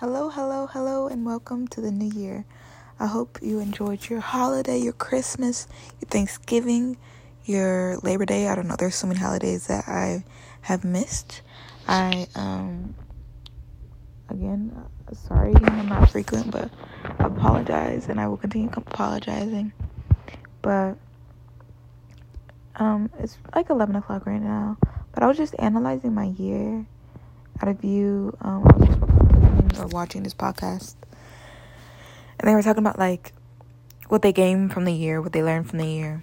Hello, hello, hello, and welcome to the new year. I hope you enjoyed your holiday, your Christmas, your Thanksgiving, your Labor Day. I don't know, there's so many holidays that I have missed. I, um, again, uh, sorry I'm not frequent, but I apologize and I will continue apologizing. But, um, it's like 11 o'clock right now, but I was just analyzing my year out of view, um, or watching this podcast, and they were talking about like what they gained from the year, what they learned from the year,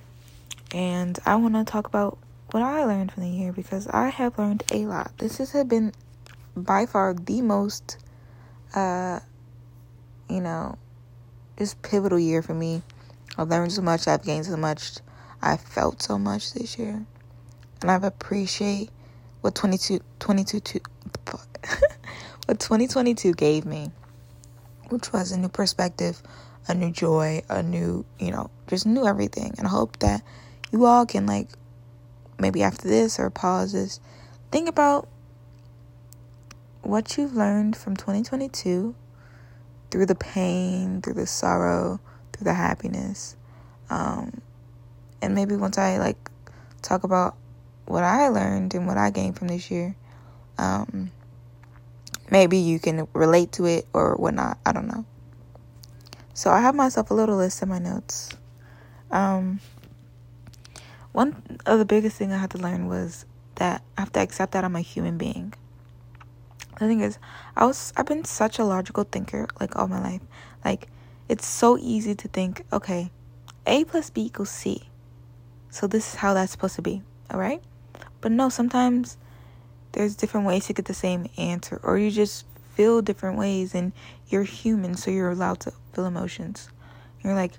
and I want to talk about what I learned from the year because I have learned a lot. This has been by far the most, uh, you know, this pivotal year for me. I've learned so much. I've gained so much. I've felt so much this year, and I've appreciate what 22, 22, what 2022 gave me, which was a new perspective, a new joy, a new, you know, just new everything. And I hope that you all can, like, maybe after this or pause this, think about what you've learned from 2022 through the pain, through the sorrow, through the happiness. Um, and maybe once I, like, talk about what I learned and what I gained from this year, um, maybe you can relate to it or whatnot. I don't know. So I have myself a little list in my notes. Um, one of the biggest thing I had to learn was that I have to accept that I'm a human being. The thing is, I was I've been such a logical thinker like all my life. Like it's so easy to think, okay, A plus B equals C. So this is how that's supposed to be. All right? But no, sometimes there's different ways to get the same answer, or you just feel different ways, and you're human, so you're allowed to feel emotions. You're like,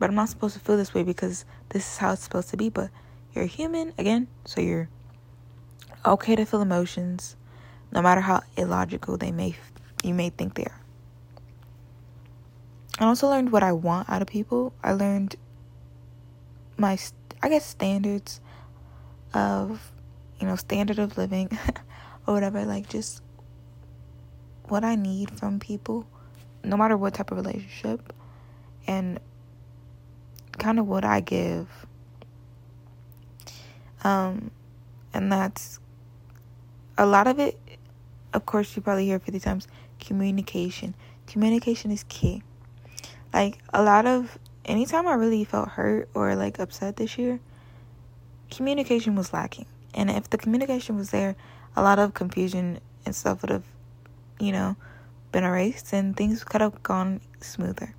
but I'm not supposed to feel this way because this is how it's supposed to be. But you're human again, so you're okay to feel emotions, no matter how illogical they may you may think they are. I also learned what I want out of people. I learned my, I guess, standards of you know, standard of living or whatever, like just what I need from people, no matter what type of relationship, and kind of what I give. Um, and that's a lot of it, of course, you probably hear 50 times communication. Communication is key. Like, a lot of anytime I really felt hurt or like upset this year, communication was lacking. And if the communication was there, a lot of confusion and stuff would have, you know, been erased and things could have gone smoother.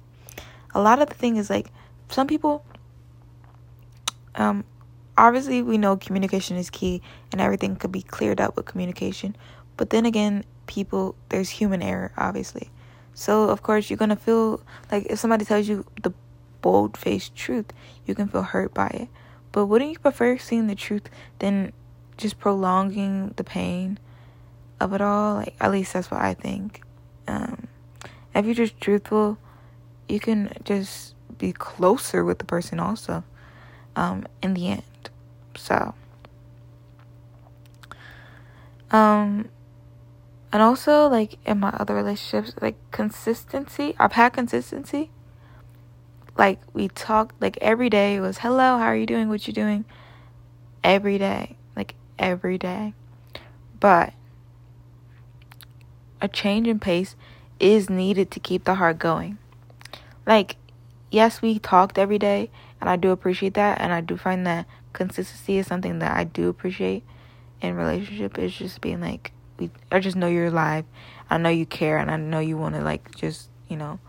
A lot of the thing is like some people um obviously we know communication is key and everything could be cleared up with communication. But then again, people there's human error obviously. So of course you're going to feel like if somebody tells you the bold-faced truth, you can feel hurt by it. But wouldn't you prefer seeing the truth than just prolonging the pain of it all. Like at least that's what I think. Um, if you're just truthful, you can just be closer with the person also. Um, in the end, so. Um, and also like in my other relationships, like consistency. I've had consistency. Like we talked like every day. It was hello, how are you doing? What you doing? Every day every day. But a change in pace is needed to keep the heart going. Like, yes, we talked every day, and I do appreciate that, and I do find that consistency is something that I do appreciate in relationship. Is just being like, we, I just know you're alive. I know you care, and I know you want to like just you know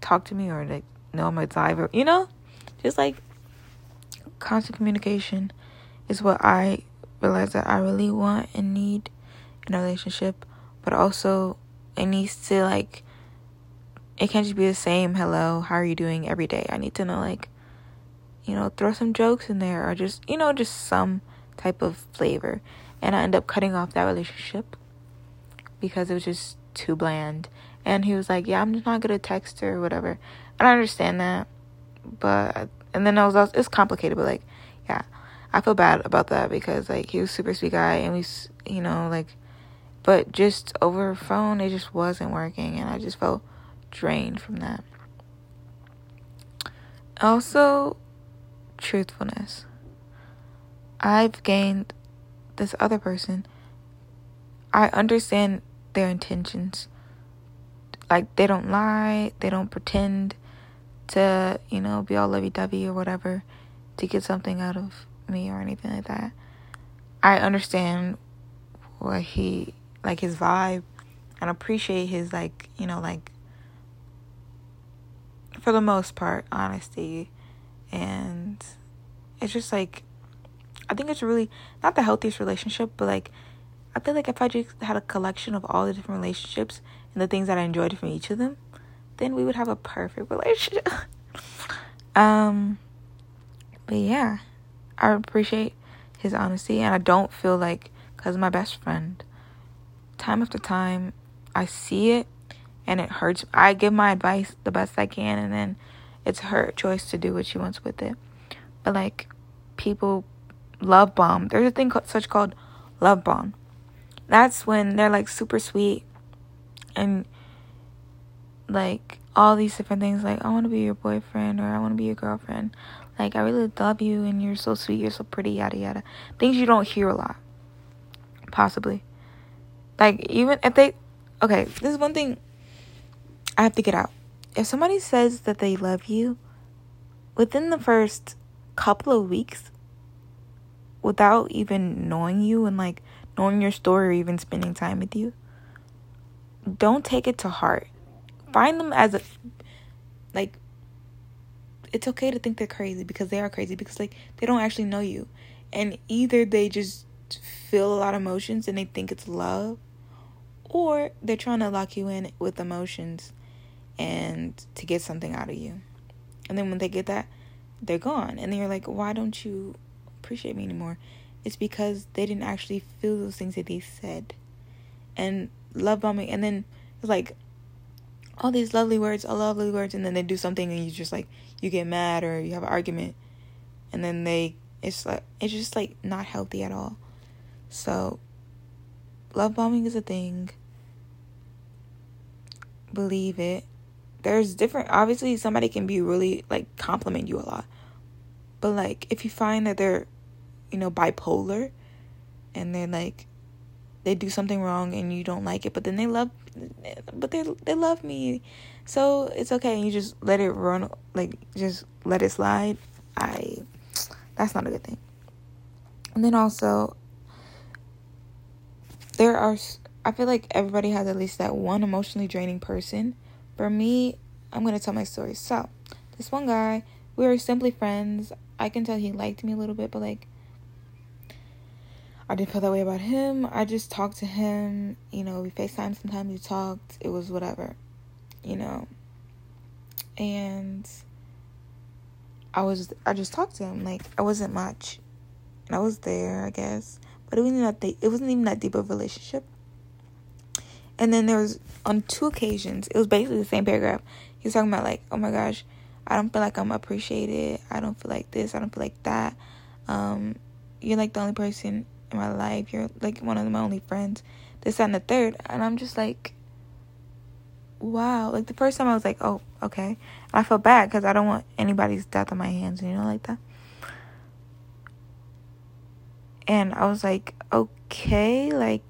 talk to me or like know I'm alive, or you know, just like constant communication is what I realize that I really want and need in a relationship, but also it needs to like it can't just be the same hello, how are you doing every day. I need to know like you know, throw some jokes in there or just, you know, just some type of flavor. And I end up cutting off that relationship because it was just too bland. And he was like, "Yeah, I'm just not gonna text her or whatever." And I understand that, but and then I was also, it's complicated, but like, yeah, I feel bad about that because like he was super sweet guy and we you know like But just over phone, it just wasn't working, and I just felt drained from that. Also, truthfulness. I've gained this other person. I understand their intentions. Like, they don't lie, they don't pretend to, you know, be all lovey dovey or whatever to get something out of me or anything like that. I understand what he, like, his vibe and appreciate his, like, you know, like, for the most part, honesty. And it's just like, I think it's really not the healthiest relationship, but like, I feel like if I just had a collection of all the different relationships and the things that I enjoyed from each of them, then we would have a perfect relationship. um, but yeah, I appreciate his honesty, and I don't feel like because my best friend, time after time, I see it and it hurts. I give my advice the best I can, and then it's her choice to do what she wants with it. But like, people love bomb. There's a thing called, such called love bomb. That's when they're like super sweet and like all these different things like I want to be your boyfriend or I want to be your girlfriend. Like I really love you and you're so sweet, you're so pretty, yada yada. Things you don't hear a lot. Possibly. Like even if they okay, this is one thing I have to get out. If somebody says that they love you within the first couple of weeks without even knowing you and like knowing your story or even spending time with you, don't take it to heart find them as a like it's okay to think they're crazy because they are crazy because like they don't actually know you. And either they just feel a lot of emotions and they think it's love or they're trying to lock you in with emotions and to get something out of you. And then when they get that they're gone. And then you're like why don't you appreciate me anymore? It's because they didn't actually feel those things that they said. And love bombing and then it's like all these lovely words, all lovely words, and then they do something and you just like you get mad or you have an argument, and then they it's like it's just like not healthy at all. So, love bombing is a thing. Believe it. There's different. Obviously, somebody can be really like compliment you a lot, but like if you find that they're, you know, bipolar, and they're like they do something wrong and you don't like it, but then they love, but they they love me, so it's okay. You just let it run, like just let it slide. I, that's not a good thing. And then also, there are. I feel like everybody has at least that one emotionally draining person. For me, I'm gonna tell my story. So, this one guy, we were simply friends. I can tell he liked me a little bit, but like I didn't feel that way about him. I just talked to him. You know, we FaceTime sometimes, we talked. It was whatever, you know. And I was, I just talked to him. Like, I wasn't much. And I was there, I guess. But it wasn't that deep, it wasn't even that deep of a relationship. And then there was, on two occasions, it was basically the same paragraph. He was talking about, like, oh my gosh, I don't feel like I'm appreciated. I don't feel like this. I don't feel like that. Um, you're like the only person in my life. You're like one of my only friends. This, and the third. And I'm just like, wow. Like the first time I was like, oh, okay. I felt bad because I don't want anybody's death on my hands, you know, like that. And I was like, okay, like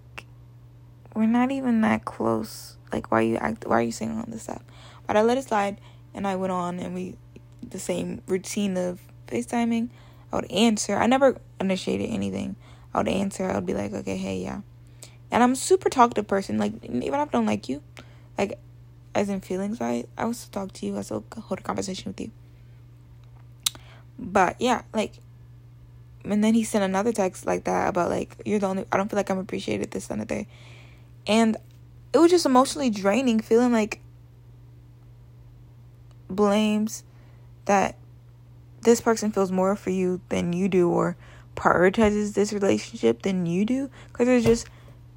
we're not even that close. Like why are you act why are you saying all this stuff? But I let it slide and I went on and we the same routine of FaceTiming. I would answer. I never initiated anything. I would answer. I would be like, okay, hey, yeah. And I'm super talkative person. Like, even if I don't like you, like, as in feelings, right? I will still talk to you. I still hold a conversation with you. But yeah, like, and then he sent another text like that about like you're the only. I don't feel like I'm appreciated this and that. And it was just emotionally draining, feeling like blames that this person feels more for you than you do, or prioritizes this relationship than you do because they're just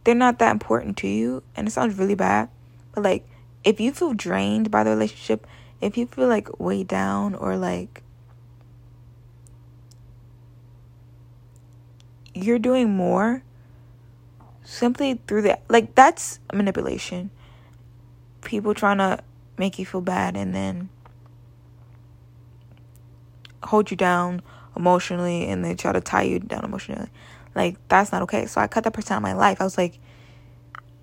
they're not that important to you and it sounds really bad but like if you feel drained by the relationship if you feel like weighed down or like you're doing more simply through the like that's manipulation. People trying to make you feel bad and then hold you down emotionally and they try to tie you down emotionally. Like that's not okay. So I cut that person out of my life. I was like,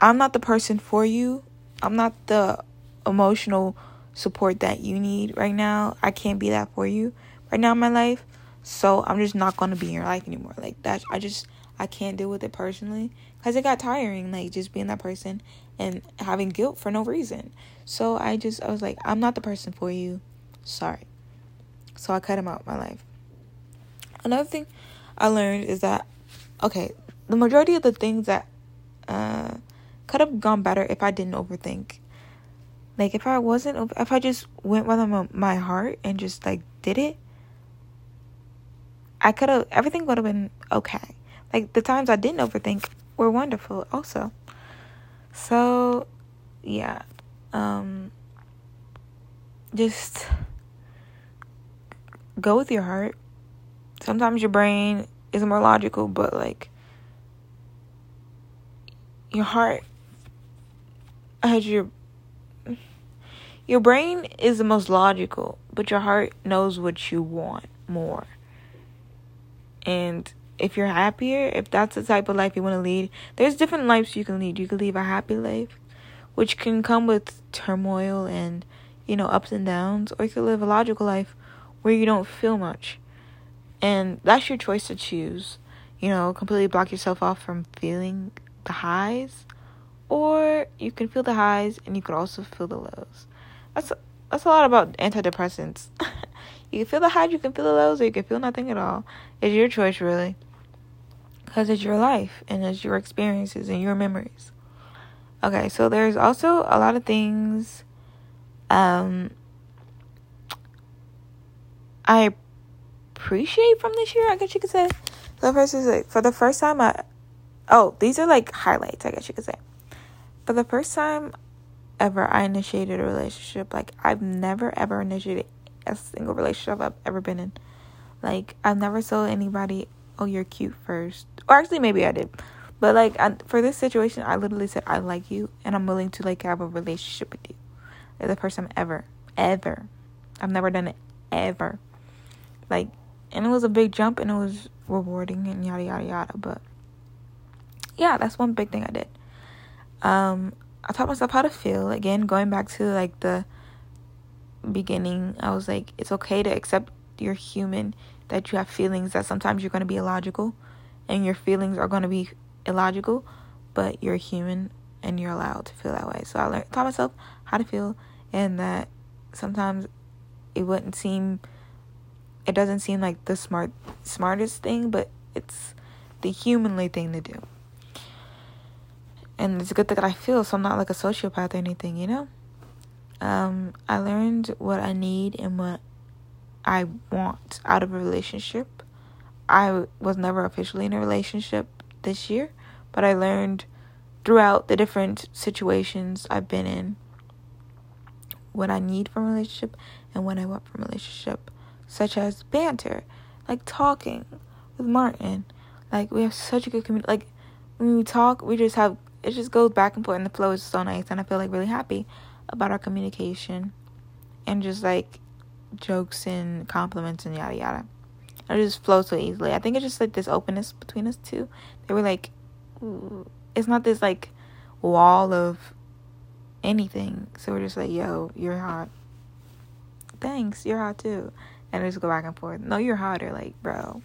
I'm not the person for you. I'm not the emotional support that you need right now. I can't be that for you right now in my life. So I'm just not gonna be in your life anymore. Like that, I just I can't deal with it personally because it got tiring. Like just being that person and having guilt for no reason. So I just I was like, I'm not the person for you. Sorry. So I cut him out of my life. Another thing I learned is that okay, the majority of the things that uh could have gone better if I didn't overthink. Like if I wasn't if I just went with my heart and just like did it, I could have everything would have been okay. Like the times I didn't overthink were wonderful also. So, yeah. Um just go with your heart. Sometimes your brain is more logical, but like your heart has your your brain is the most logical, but your heart knows what you want more. And if you're happier, if that's the type of life you want to lead, there's different lives you can lead. You can live a happy life, which can come with turmoil and, you know, ups and downs, or you can live a logical life where you don't feel much. And that's your choice to choose. You know, completely block yourself off from feeling the highs, or you can feel the highs and you could also feel the lows. That's that's a lot about antidepressants. you can feel the highs, you can feel the lows, or you can feel nothing at all. It's your choice, really, because it's your life and it's your experiences and your memories. Okay, so there's also a lot of things. Um, I appreciate from this year. I guess you could say. So first is like for the first time, I oh these are like highlights. I guess you could say. For the first time ever I initiated a relationship. Like I've never ever initiated a single relationship I've ever been in. Like I've never told anybody, "Oh, you're cute" first. Or actually, maybe I did. But like I, for this situation, I literally said, "I like you, and I'm willing to like have a relationship with you." The first time ever, ever. I've never done it ever. Like, and it was a big jump, and it was rewarding, and yada yada yada. But yeah, that's one big thing I did. Um, I taught myself how to feel. Again, going back to like the beginning, I was like, it's okay to accept you're human, that you have feelings, that sometimes you're going to be illogical and your feelings are going to be illogical, but you're human and you're allowed to feel that way. So I learned, taught myself how to feel and that sometimes it wouldn't seem, it doesn't seem like the smart, smartest thing, but it's the humanly thing to do and it's a good thing that I feel so I'm not like a sociopath or anything, you know? Um, I learned what I need and what I want out of a relationship. I was never officially in a relationship this year, but I learned throughout the different situations I've been in what I need from a relationship and what I want from a relationship, such as banter, like talking with Martin. Like we have such a good community. Like when we talk, we just have it just goes back and forth and the flow is so nice and I feel like really happy about our communication and just like jokes and compliments and yada yada. It just flows so easily. I think it's just like this openness between us two. They were like, it's not this like wall of anything. So we're just like, yo, you're hot. Thanks, you're hot too. And just go back and forth. No, you're hotter. Like, bro,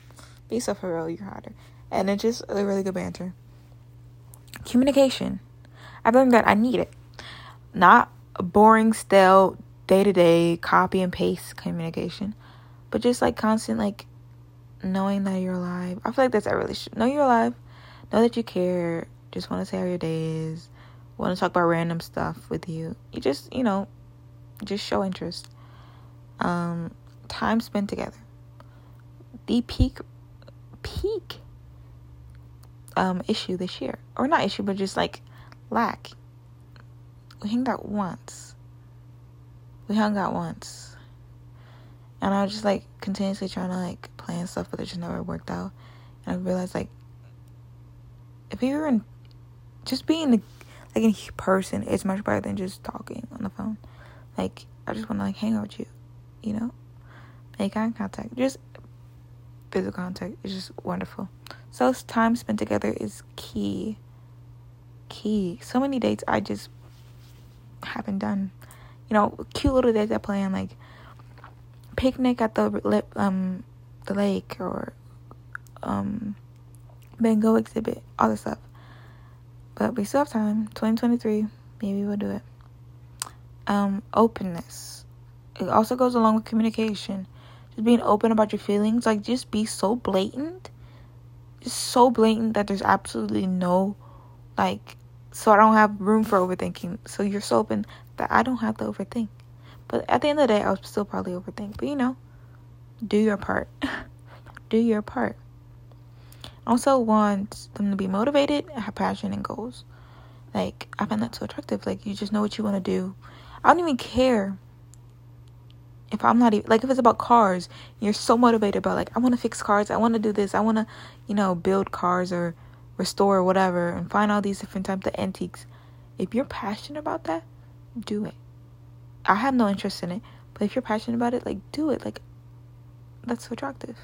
be so for real, you're hotter. And it's just a really good banter communication. I've learned that I need it. Not boring, stale, day to day, copy and paste communication, but just like constant, like knowing that you're alive. I feel like that's a relationship. Know you're alive, know that you care, just want to say how your day is, want to talk about random stuff with you. You just, you know, just show interest. Um, time spent together. The peak, peak um issue this year, or not issue, but just like lack. We hung out once. We hung out once, and I was just like continuously trying to like plan stuff, but it just never worked out. And I realized like if we were in just being like in person is much better than just talking on the phone. Like I just want to like hang out with you, you know, make eye contact. Just physical contact is just wonderful. So time spent together is key. Key. So many dates I just haven't done. You know, cute little dates I plan like picnic at the um the lake or um Van exhibit, all this stuff. But we still have time. 2023, maybe we'll do it. Um, openness. It also goes along with communication. Just being open about your feelings. Like, just be so blatant. Just so blatant that there's absolutely no, like, so I don't have room for overthinking. So you're so open that I don't have to overthink. But at the end of the day, I'll still probably overthink. But you know, do your part. do your part. I also want them to be motivated, have passion and goals. Like I find that so attractive. Like you just know what you want to do. I don't even care if I'm not even like if it's about cars. You're so motivated about like I want to fix cars. I want to do this. I want to, you know, build cars or restore or whatever and find all these different types of antiques. If you're passionate about that, do it. I have no interest in it, but if you're passionate about it, like do it. Like that's so attractive.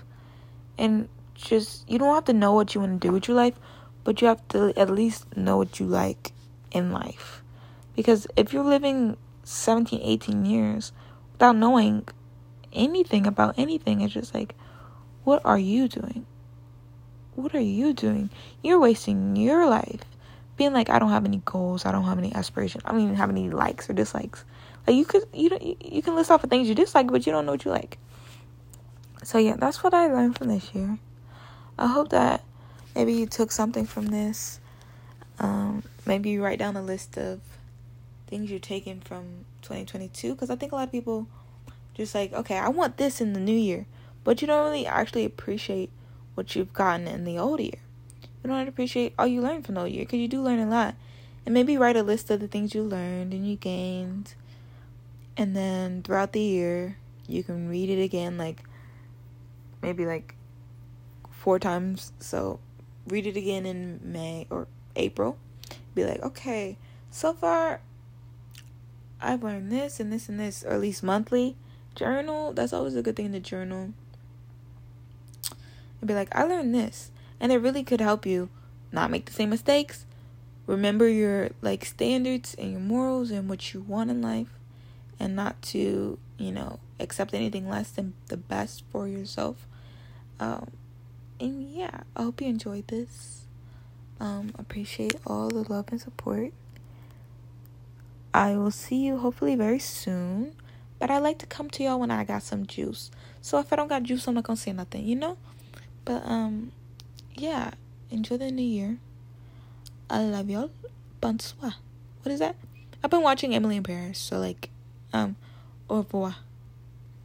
And just you don't have to know what you want to do with your life, but you have to at least know what you like in life. Because if you're living 17, 18 years without knowing anything about anything, it's just like, what are you doing? What are you doing? You're wasting your life being like, I don't have any goals, I don't have any aspirations, I don't even have any likes or dislikes. Like you could, you don't, you can list off the things you dislike, but you don't know what you like. So yeah, that's what I learned from this year. I hope that maybe you took something from this. Um, maybe you write down a list of things you're taking from 2022 because I think a lot of people just like, okay, I want this in the new year, but you don't really actually appreciate what you've gotten in the old year. You don't appreciate all you learned from the old year because you do learn a lot. And maybe write a list of the things you learned and you gained. And then throughout the year, you can read it again, like maybe like four times. So read it again in May or April. Be like, okay, so far I've learned this and this and this, or at least monthly. Journal, that's always a good thing to journal. And be like, I learned this. And it really could help you not make the same mistakes. Remember your like standards and your morals and what you want in life and not to, you know, accept anything less than the best for yourself. Um, and yeah, I hope you enjoyed this. Um, appreciate all the love and support. I will see you hopefully very soon. But I like to come to y'all when I got some juice. So if I don't got juice, I'm not gonna say nothing, you know? But um yeah, enjoy the new year. I love y'all. Bonsoir. What is that? I've been watching Emily in Paris, so like um au revoir.